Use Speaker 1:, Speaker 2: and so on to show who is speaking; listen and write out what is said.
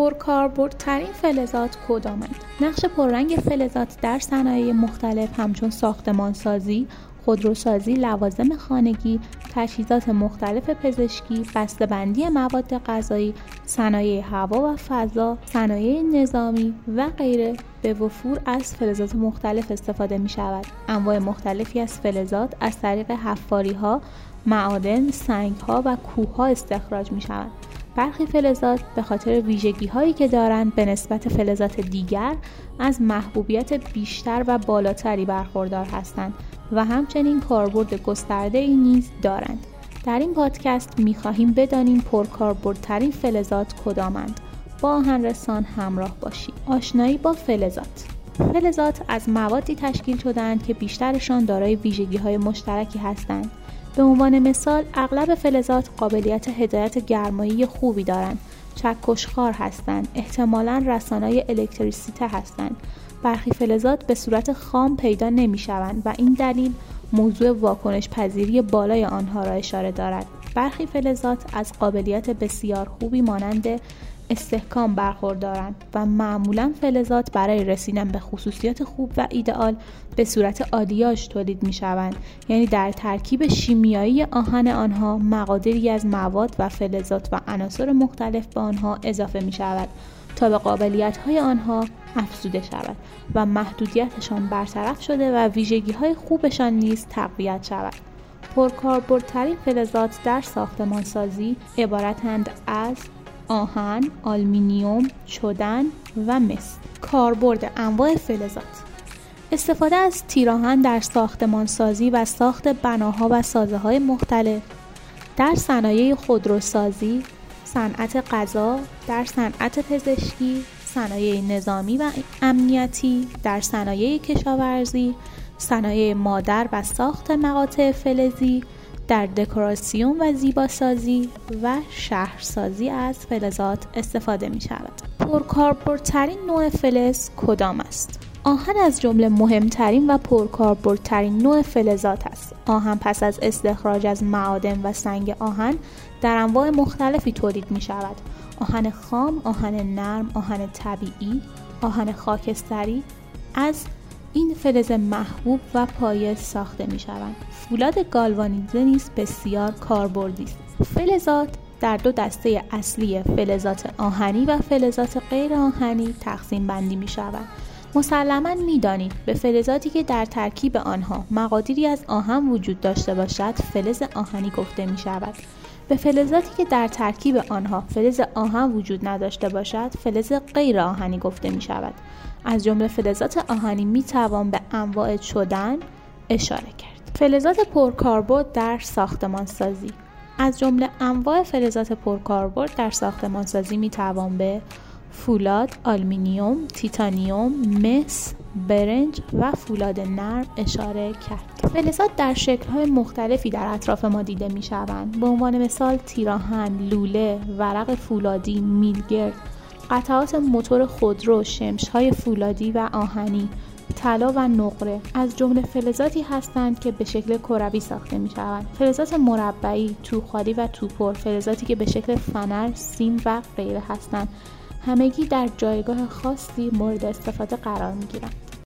Speaker 1: پرکاربردترین فلزات کدامند؟ نقش پررنگ فلزات در صنایع مختلف همچون ساختمانسازی خودروسازی لوازم خانگی تجهیزات مختلف پزشکی بسته‌بندی مواد غذایی صنایع هوا و فضا صنایع نظامی و غیره به وفور از فلزات مختلف استفاده می شود انواع مختلفی از فلزات از طریق حفاری ها معادن سنگ ها و کوه ها استخراج می شود برخی فلزات به خاطر ویژگی هایی که دارند به نسبت فلزات دیگر از محبوبیت بیشتر و بالاتری برخوردار هستند و همچنین کاربرد گسترده ای نیز دارند. در این پادکست می خواهیم بدانیم پرکاربردترین فلزات کدامند. با آهن رسان همراه باشید. آشنایی با فلزات فلزات از موادی تشکیل شدهاند که بیشترشان دارای ویژگی های مشترکی هستند. به عنوان مثال اغلب فلزات قابلیت هدایت گرمایی خوبی دارند. چکشخار هستند. احتمالا رسانای الکتریسیته هستند. برخی فلزات به صورت خام پیدا نمی شوند و این دلیل موضوع واکنش پذیری بالای آنها را اشاره دارد. برخی فلزات از قابلیت بسیار خوبی مانند استحکام برخوردارند و معمولا فلزات برای رسیدن به خصوصیات خوب و ایدئال به صورت آلیاژ تولید می شوند یعنی در ترکیب شیمیایی آهن آنها مقادیری از مواد و فلزات و عناصر مختلف به آنها اضافه می شود تا به قابلیت های آنها افزوده شود و محدودیتشان برطرف شده و ویژگی های خوبشان نیز تقویت شود. پرکاربردترین فلزات در ساختمانسازی عبارتند از آهن، آلمینیوم، چدن و مس. کاربرد انواع فلزات. استفاده از تیراهن در ساختمانسازی و ساخت بناها و سازه های مختلف. در صنایع خودروسازی، صنعت غذا، در صنعت پزشکی، صنایع نظامی و امنیتی، در صنایع کشاورزی، صنایع مادر و ساخت مقاطع فلزی، در دکوراسیون و زیباسازی و شهرسازی از فلزات استفاده می شود. پرکاربردترین نوع فلز کدام است؟ آهن از جمله مهمترین و پرکاربردترین نوع فلزات است. آهن پس از استخراج از معادن و سنگ آهن در انواع مختلفی تولید می شود. آهن خام، آهن نرم، آهن طبیعی، آهن خاکستری از این فلز محبوب و پایه ساخته می شوند. فولاد گالوانیزه نیز بسیار کاربردی است. فلزات در دو دسته اصلی فلزات آهنی و فلزات غیر آهنی تقسیم بندی می شوند. مسلما می‌دانید به فلزاتی که در ترکیب آنها مقادیری از آهن وجود داشته باشد فلز آهنی گفته می شود. به فلزاتی که در ترکیب آنها فلز آهن وجود نداشته باشد فلز غیر آهنی گفته می شود. از جمله فلزات آهنی می توان به انواع چدن اشاره کرد. فلزات پرکاربرد در ساختمان سازی از جمله انواع فلزات پرکاربرد در ساختمان سازی می توان به فولاد، آلومینیوم، تیتانیوم، مس، برنج و فولاد نرم اشاره کرد. فلزات در شکل‌های مختلفی در اطراف ما دیده می شوند. به عنوان مثال تیراهن، لوله، ورق فولادی، میلگرد، قطعات موتور خودرو، شمش‌های فولادی و آهنی، طلا و نقره از جمله فلزاتی هستند که به شکل کروی ساخته می شوند. فلزات مربعی، توخالی و توپر فلزاتی که به شکل فنر، سیم و غیره هستند همگی در جایگاه خاصی مورد استفاده قرار می گیرند.